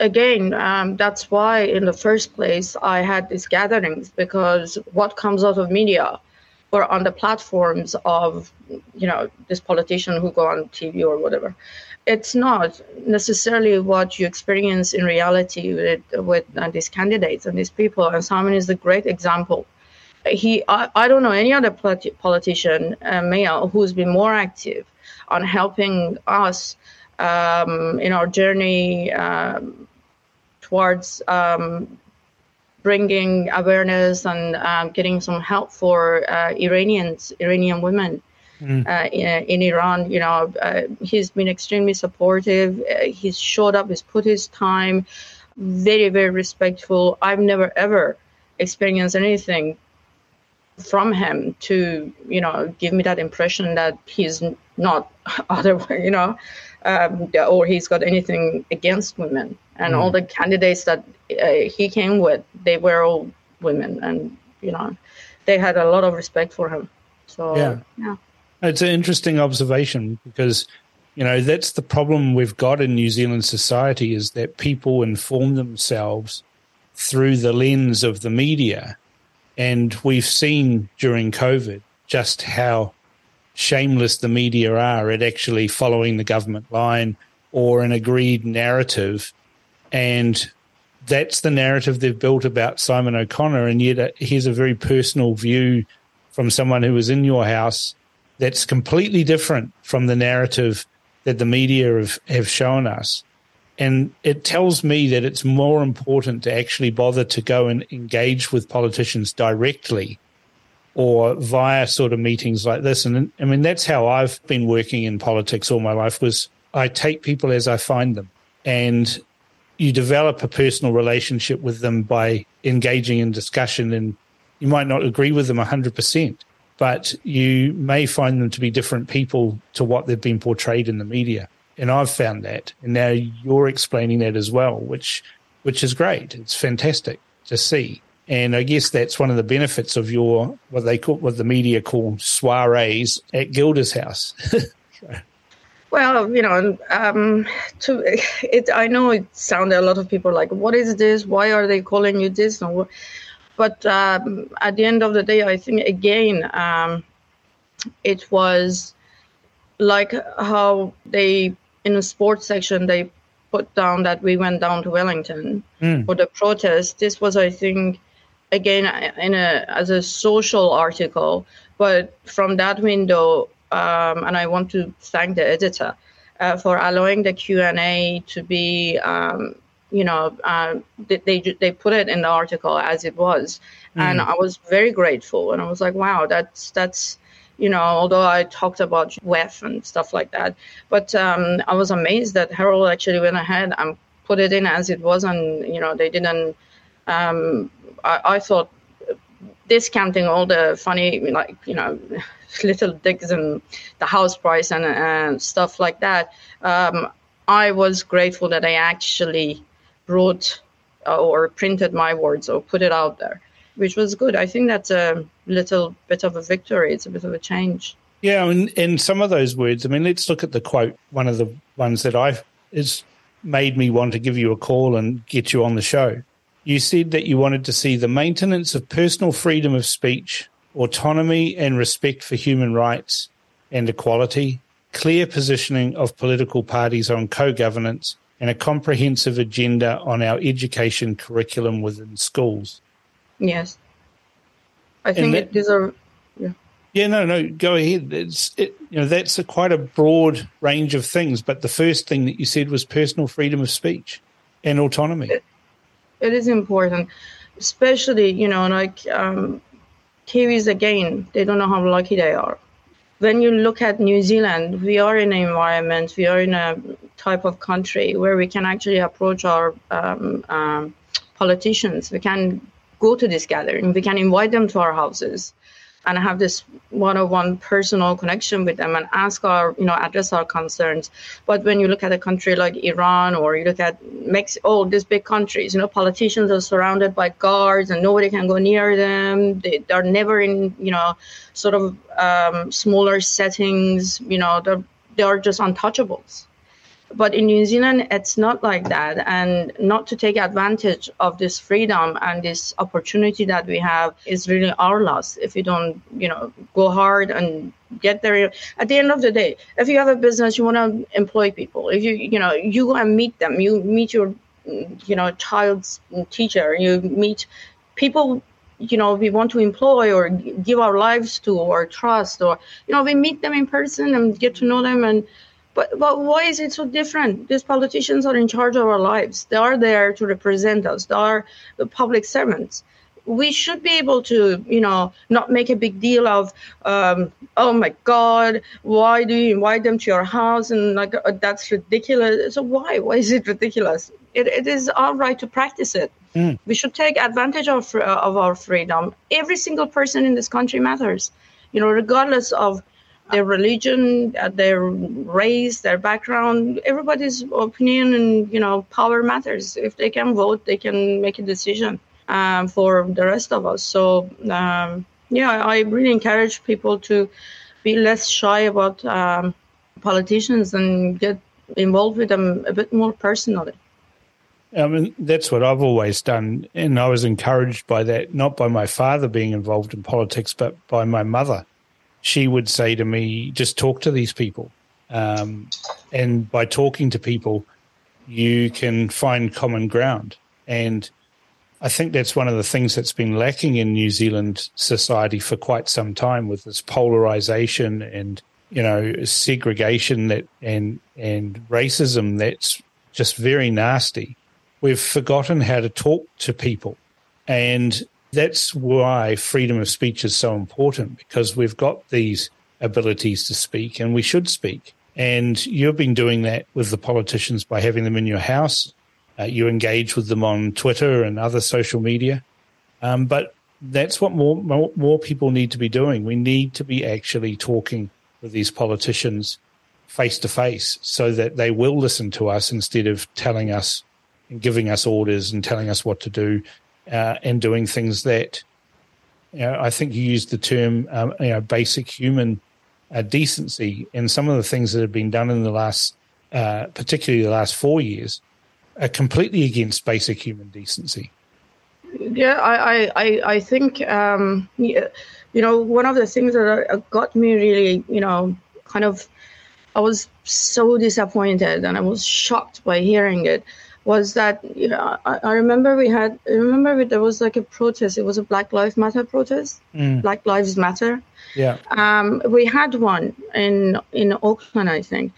Speaker 3: Again, um, that's why in the first place I had these gatherings because what comes out of media or on the platforms of, you know, this politician who go on TV or whatever, it's not necessarily what you experience in reality with with uh, these candidates and these people. And Simon is a great example. He, I, I don't know any other politi- politician, uh, male, who's been more active on helping us um, in our journey um, towards um, bringing awareness and um, getting some help for uh, Iranians, Iranian women mm. uh, in, in, Iran. You know, uh, he's been extremely supportive. Uh, he's showed up. He's put his time. Very, very respectful. I've never ever experienced anything from him to you know give me that impression that he's not [LAUGHS] other you know um, or he's got anything against women and mm. all the candidates that uh, he came with they were all women and you know they had a lot of respect for him so yeah, yeah.
Speaker 2: It's an interesting observation because, you know, that's the problem we've got in New Zealand society is that people inform themselves through the lens of the media. And we've seen during COVID just how shameless the media are at actually following the government line or an agreed narrative. And that's the narrative they've built about Simon O'Connor. And yet, uh, here's a very personal view from someone who was in your house that's completely different from the narrative that the media have, have shown us. And it tells me that it's more important to actually bother to go and engage with politicians directly or via sort of meetings like this. And I mean, that's how I've been working in politics all my life was I take people as I find them and you develop a personal relationship with them by engaging in discussion and you might not agree with them 100%, but you may find them to be different people to what they've been portrayed in the media. And I've found that. And now you're explaining that as well, which which is great. It's fantastic to see. And I guess that's one of the benefits of your what they call what the media call soirees at Gilda's house. [LAUGHS]
Speaker 3: Well, you know, um, to it, I know it sounded a lot of people like, "What is this? Why are they calling you this?" But um, at the end of the day, I think again, um, it was like how they in the sports section they put down that we went down to Wellington mm. for the protest. This was, I think, again in a as a social article, but from that window, um, and I want to thank the editor uh, for allowing the Q and A to be um, you know, uh, they they put it in the article as it was, mm. and I was very grateful. And I was like, wow, that's that's you know, although I talked about WEF and stuff like that, but um, I was amazed that Herald actually went ahead and put it in as it was, and you know, they didn't. Um, I, I thought discounting all the funny, like you know, [LAUGHS] little digs and the house price and, and stuff like that. Um, I was grateful that I actually wrote uh, or printed my words or put it out there, which was good. I think that's a little bit of a victory. It's a bit of a change.
Speaker 2: Yeah, and in some of those words, I mean, let's look at the quote. One of the ones that I is made me want to give you a call and get you on the show. You said that you wanted to see the maintenance of personal freedom of speech, autonomy and respect for human rights and equality, clear positioning of political parties on co governance, and a comprehensive agenda on our education curriculum within schools.
Speaker 3: Yes. I think that, these are. Yeah.
Speaker 2: yeah, no, no, go ahead. It's it, you know that's a quite a broad range of things, but the first thing that you said was personal freedom of speech and autonomy.
Speaker 3: It, it is important, especially you know like um, Kiwis again. They don't know how lucky they are. When you look at New Zealand, we are in an environment, we are in a type of country where we can actually approach our um, um, politicians. We can go to this gathering. We can invite them to our houses and have this one-on-one personal connection with them and ask our, you know, address our concerns. But when you look at a country like Iran or you look at Mexico, oh, these big countries, you know, politicians are surrounded by guards and nobody can go near them. They, are never in, you know, sort of um, smaller settings. You know, they're, they are just untouchables. But in New Zealand, it's not like that. And not to take advantage of this freedom and this opportunity that we have is really our loss if you don't, you know, go hard and get there. At the end of the day, if you have a business, you want to employ people. If you, you know, you go and meet them, you meet your, you know, child's teacher, you meet people you know we want to employ or give our lives to or trust or you know we meet them in person and get to know them and but, but why is it so different? These politicians are in charge of our lives. They are there to represent us. They are the public servants. We should be able to, you know, not make a big deal of, um, oh my God, why do you invite them to your house? And like, uh, that's ridiculous. So why? Why is it ridiculous? It, it is our right to practice it. Mm. We should take advantage of, uh, of our freedom. Every single person in this country matters, you know, regardless of their religion, uh, their race, their background, everybody's opinion and you know power matters. If they can vote, they can make a decision um, for the rest of us. So um, yeah, I really encourage people to be less shy about um, politicians and get involved with them a bit more personally.
Speaker 2: I mean, that's what I've always done. And I was encouraged by that, not by my father being involved in politics, but by my mother she would say to me, just talk to these people. Um, and by talking to people, you can find common ground. And I think that's one of the things that's been lacking in New Zealand society for quite some time with this polarization and, you know, segregation that and and racism that's just very nasty. We've forgotten how to talk to people. And that's why freedom of speech is so important because we've got these abilities to speak and we should speak. And you've been doing that with the politicians by having them in your house. Uh, you engage with them on Twitter and other social media. Um, but that's what more, more, more people need to be doing. We need to be actually talking with these politicians face to face so that they will listen to us instead of telling us and giving us orders and telling us what to do uh, and doing things that you know, I think you used the term um, you know basic human uh, decency, and some of the things that have been done in the last, uh, particularly the last four years, are completely against basic human decency.
Speaker 3: Yeah, I I I think um, you know one of the things that got me really you know kind of I was so disappointed and I was shocked by hearing it was that you know I, I remember we had I remember there was like a protest. It was a Black Lives Matter protest. Mm. Black Lives Matter.
Speaker 2: Yeah.
Speaker 3: Um, we had one in in Auckland, I think,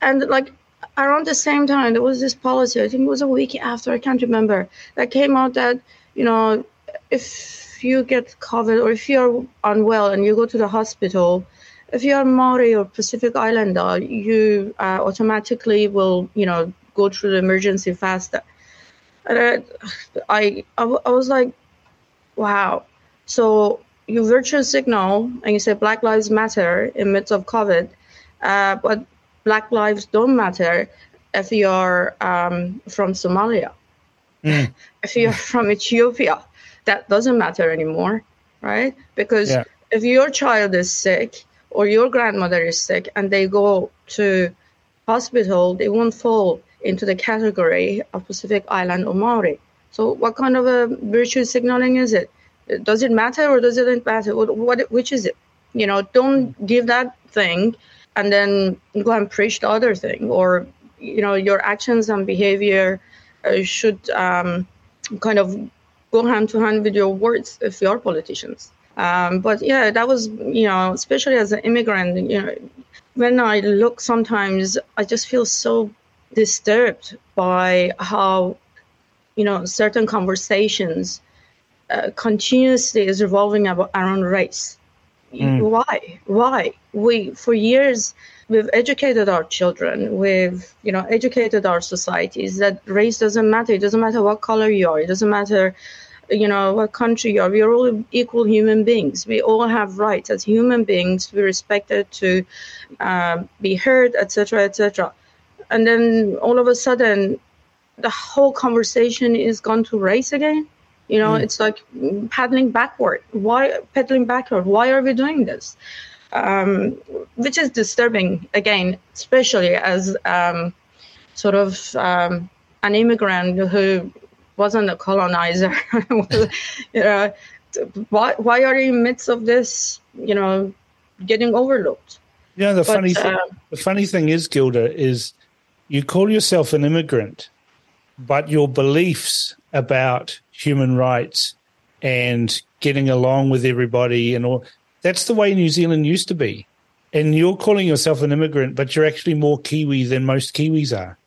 Speaker 3: and like around the same time there was this policy. I think it was a week after. I can't remember. That came out that you know if you get COVID or if you're unwell and you go to the hospital. If you're Maori or Pacific Islander, you uh, automatically will, you know, go through the emergency faster. And I, I, I was like, wow. So you virtual signal and you say Black Lives Matter in midst of COVID, uh, but Black lives don't matter if you're um, from Somalia, mm. [LAUGHS] if you're from Ethiopia, that doesn't matter anymore, right? Because yeah. if your child is sick or your grandmother is sick and they go to hospital, they won't fall into the category of Pacific Island or Maori. So what kind of a virtue signaling is it? Does it matter or does it not matter? What, what which is it? You know, don't give that thing and then go and preach the other thing. Or you know, your actions and behavior uh, should um, kind of go hand to hand with your words if you are politicians. Um, but yeah, that was you know, especially as an immigrant, you know, when I look sometimes, I just feel so disturbed by how you know certain conversations uh, continuously is revolving about, around race. Mm. Why? Why? We for years we've educated our children, we've you know educated our societies that race doesn't matter. It doesn't matter what color you are. It doesn't matter you know what country you are. We are all equal human beings. We all have rights as human beings. We're expected to uh, be heard, etc., etc. And then all of a sudden, the whole conversation is gone to race again. You know, mm. it's like paddling backward. Why paddling backward? Why are we doing this? Um, which is disturbing again, especially as um, sort of um, an immigrant who wasn't a colonizer. [LAUGHS] you know, why why are you in midst of this? You know, getting overlooked.
Speaker 2: Yeah, the but, funny thing, uh, the funny thing is, Gilda, is you call yourself an immigrant, but your beliefs about human rights and getting along with everybody and all that's the way New Zealand used to be. And you're calling yourself an immigrant, but you're actually more Kiwi than most Kiwis are.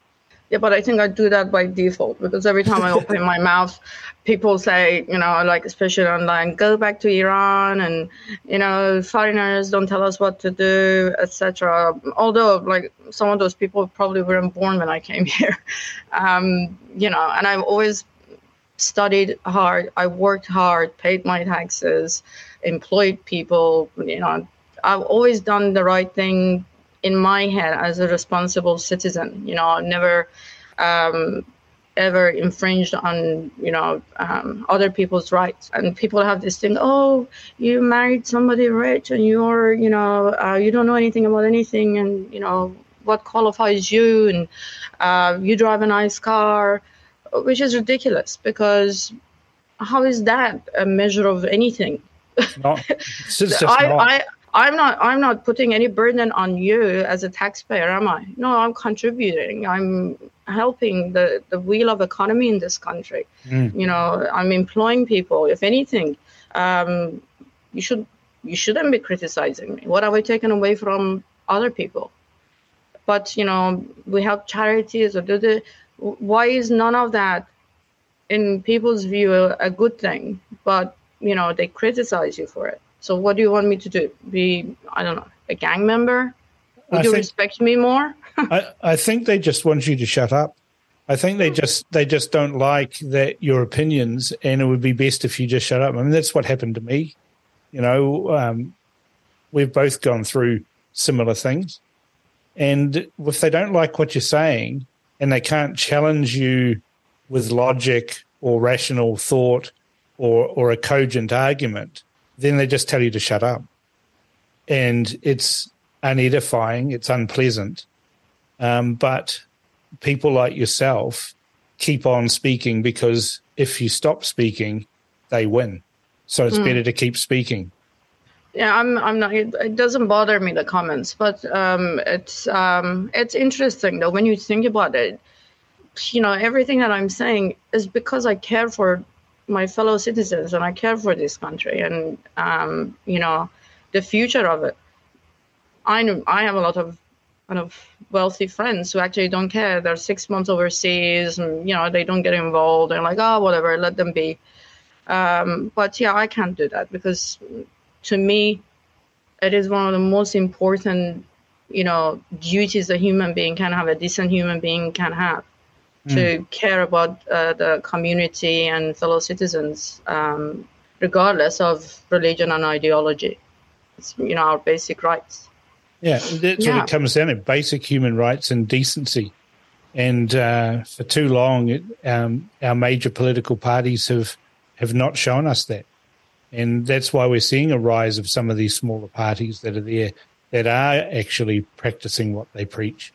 Speaker 3: Yeah, but I think I do that by default because every time I open my mouth, people say, you know, like especially online, go back to Iran, and you know, foreigners don't tell us what to do, etc. Although, like some of those people probably weren't born when I came [LAUGHS] here, um, you know, and I've always studied hard. I worked hard, paid my taxes, employed people. You know, I've always done the right thing in my head as a responsible citizen. You know, I never um, ever infringed on you know um, other people's rights. And people have this thing: oh, you married somebody rich, and you're you know uh, you don't know anything about anything, and you know what qualifies you, and uh, you drive a nice car, which is ridiculous because how is that a measure of anything? No, [LAUGHS] I, I, I'm not I'm not putting any burden on you as a taxpayer, am I? No, I'm contributing. I'm helping the, the wheel of economy in this country. Mm. You know, I'm employing people. If anything, um, you should you shouldn't be criticizing me. What have I taken away from other people? But you know, we help charities or do the why is none of that in people's view a, a good thing? But you know, they criticize you for it. So what do you want me to do? Be I don't know a gang member? Would I you think, respect me more? [LAUGHS]
Speaker 2: I, I think they just want you to shut up. I think they just they just don't like that your opinions, and it would be best if you just shut up. I mean, that's what happened to me. You know, um, we've both gone through similar things, and if they don't like what you're saying, and they can't challenge you with logic or rational thought or or a cogent argument, then they just tell you to shut up. And it's unedifying, it's unpleasant. Um, but people like yourself keep on speaking because if you stop speaking, they win. So it's mm. better to keep speaking.
Speaker 3: Yeah, I'm. I'm not. It, it doesn't bother me the comments, but um, it's um, it's interesting though when you think about it. You know, everything that I'm saying is because I care for my fellow citizens and I care for this country and um, you know the future of it. I know I have a lot of kind of wealthy friends who actually don't care. They're six months overseas and you know they don't get involved. They're like, oh whatever, let them be. Um, but yeah, I can't do that because to me, it is one of the most important you know duties a human being can have, a decent human being can have to mm. care about uh, the community and fellow citizens, um, regardless of religion and ideology. It's you know our basic rights.
Speaker 2: Yeah, that's yeah. what it comes down to: basic human rights and decency. And uh, for too long, it, um, our major political parties have have not shown us that, and that's why we're seeing a rise of some of these smaller parties that are there that are actually practicing what they preach.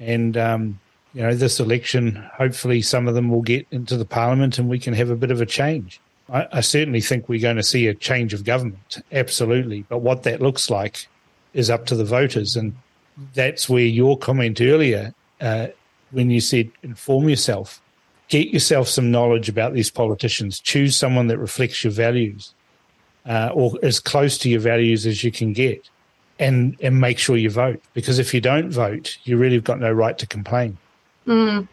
Speaker 2: And um, you know, this election, hopefully some of them will get into the parliament and we can have a bit of a change. I, I certainly think we're going to see a change of government, absolutely. But what that looks like is up to the voters. And that's where your comment earlier, uh, when you said inform yourself, get yourself some knowledge about these politicians, choose someone that reflects your values uh, or as close to your values as you can get. And, and make sure you vote because if you don't vote, you really have got no right to complain.
Speaker 3: Mm.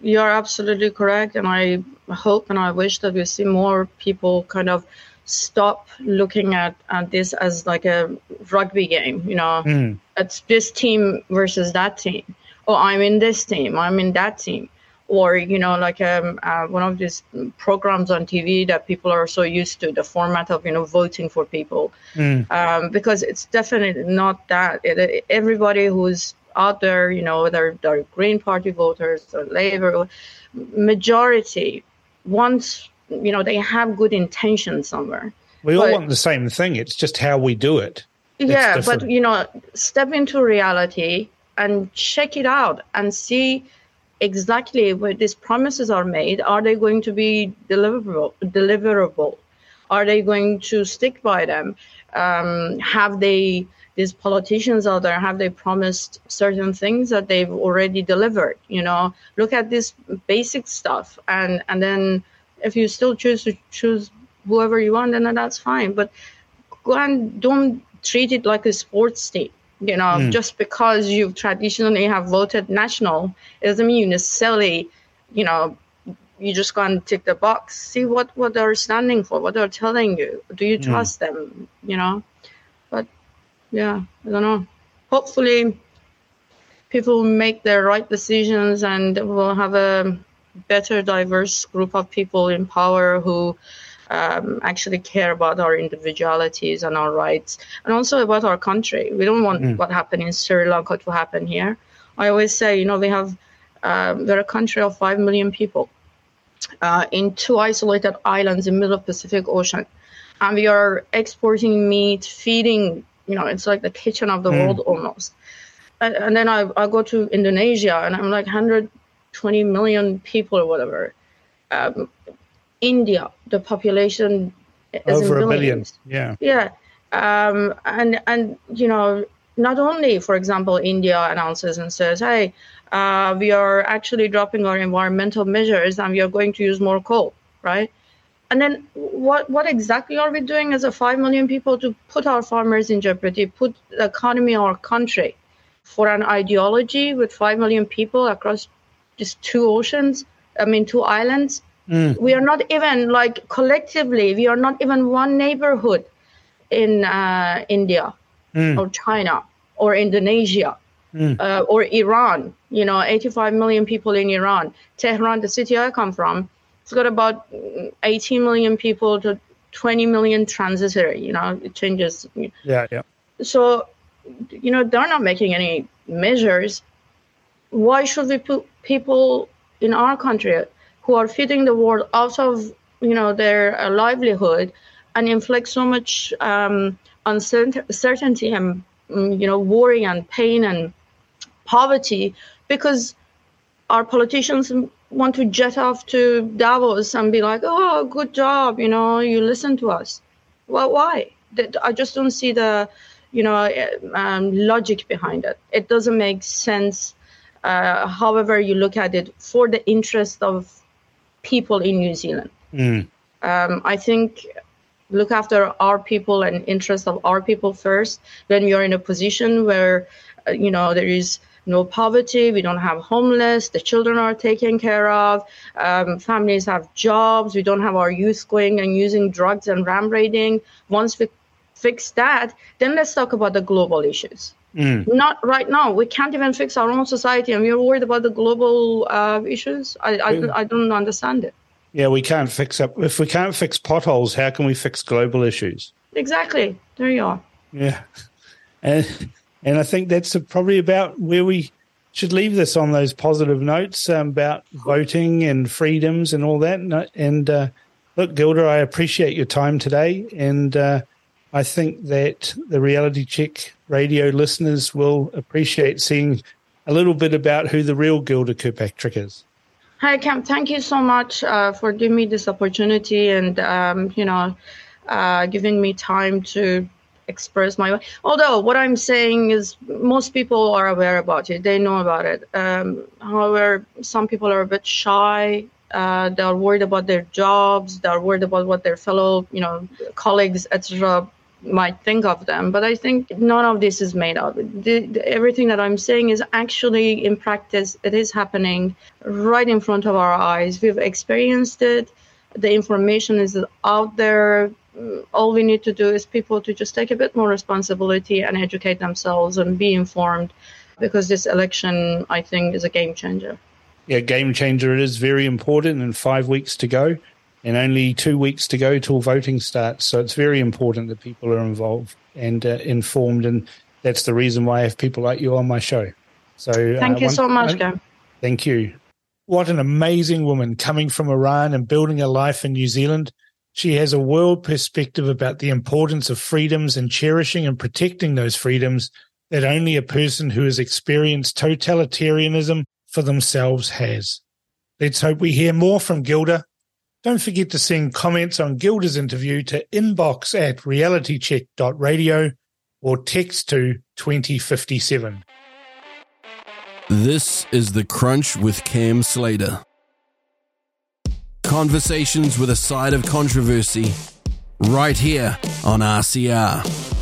Speaker 3: You're absolutely correct. And I hope and I wish that we see more people kind of stop looking at, at this as like a rugby game. You know, mm. it's this team versus that team. Oh, I'm in this team. I'm in that team. Or you know, like um, uh, one of these programs on TV that people are so used to the format of you know voting for people, mm. um, because it's definitely not that. It, everybody who's out there, you know, whether they're Green Party voters or Labour, majority wants you know they have good intentions somewhere.
Speaker 2: We all want the same thing. It's just how we do it.
Speaker 3: Yeah but you know step into reality and check it out and see exactly where these promises are made. Are they going to be deliverable deliverable? Are they going to stick by them? Um, have they these politicians out there have they promised certain things that they've already delivered you know look at this basic stuff and and then if you still choose to choose whoever you want, then that's fine. But go and don't treat it like a sports team. You know, mm. just because you traditionally have voted national, it doesn't mean you necessarily, you know, you just go and tick the box. See what what they're standing for, what they're telling you. Do you hmm. trust mm. them? You know, yeah, I don't know. Hopefully, people make the right decisions and we'll have a better diverse group of people in power who um, actually care about our individualities and our rights and also about our country. We don't want mm. what happened in Sri Lanka to happen here. I always say, you know, we have um, we're a country of five million people uh, in two isolated islands in the middle of Pacific Ocean, and we are exporting meat, feeding. You know, it's like the kitchen of the mm. world almost. And, and then I, I go to Indonesia, and I'm like 120 million people or whatever. Um, India, the population is
Speaker 2: over a billion. Yeah.
Speaker 3: Yeah. Um, and and you know, not only, for example, India announces and says, "Hey, uh, we are actually dropping our environmental measures and we are going to use more coal," right? And then what what exactly are we doing as a five million people to put our farmers in jeopardy, put the economy of our country for an ideology with five million people across just two oceans, I mean, two islands. Mm. We are not even like collectively, we are not even one neighborhood in uh, India mm. or China or Indonesia mm. uh, or Iran. You know, 85 million people in Iran. Tehran, the city I come from, it's got about 18 million people to 20 million transitory. You know, it changes.
Speaker 2: Yeah, yeah.
Speaker 3: So, you know, they're not making any measures why should we put people in our country who are feeding the world out of you know their uh, livelihood and inflict so much um, uncertainty and mm, you know worry and pain and poverty because our politicians want to jet off to Davos and be like, "Oh, good job, you know, you listen to us." Well, why? I just don't see the, you know, um, logic behind it. It doesn't make sense uh, however you look at it, for the interest of people in New Zealand. Mm. Um, I think look after our people and interest of our people first. When you're in a position where uh, you know there is no poverty, we don't have homeless, the children are taken care of, um, families have jobs, we don't have our youth going and using drugs and ram raiding. Once we fix that, then let's talk about the global issues. Mm. Not right now. We can't even fix our own society, and we're worried about the global uh, issues. I, I, I don't understand it.
Speaker 2: Yeah, we can't fix up. If we can't fix potholes, how can we fix global issues?
Speaker 3: Exactly. There you are.
Speaker 2: Yeah, [LAUGHS] and and I think that's probably about where we should leave this on those positive notes um, about voting and freedoms and all that. And, and uh, look, Gilda, I appreciate your time today, and uh, I think that the reality check radio listeners will appreciate seeing a little bit about who the real Gilda Kirkpatrick is.
Speaker 3: Hi, Cam. Thank you so much uh, for giving me this opportunity and, um, you know, uh, giving me time to express my. Although what I'm saying is most people are aware about it, they know about it. Um, however, some people are a bit shy. Uh, they're worried about their jobs. They're worried about what their fellow, you know, colleagues, etc., might think of them. But I think none of this is made up. The, the, everything that I'm saying is actually in practice, it is happening right in front of our eyes. We've experienced it. The information is out there. All we need to do is people to just take a bit more responsibility and educate themselves and be informed because this election, I think, is a game changer.
Speaker 2: Yeah, game changer. It is very important and five weeks to go and only two weeks to go till voting starts. So it's very important that people are involved and uh, informed, and that's the reason why I have people like you on my show. So
Speaker 3: thank uh, you one, so much, Cam.
Speaker 2: Thank you. What an amazing woman coming from Iran and building a life in New Zealand. She has a world perspective about the importance of freedoms and cherishing and protecting those freedoms that only a person who has experienced totalitarianism for themselves has. Let's hope we hear more from Gilda don't forget to send comments on Gilda's interview to inbox at realitycheck.radio or text to 2057.
Speaker 1: This is The Crunch with Cam Slater. Conversations with a side of controversy right here on RCR.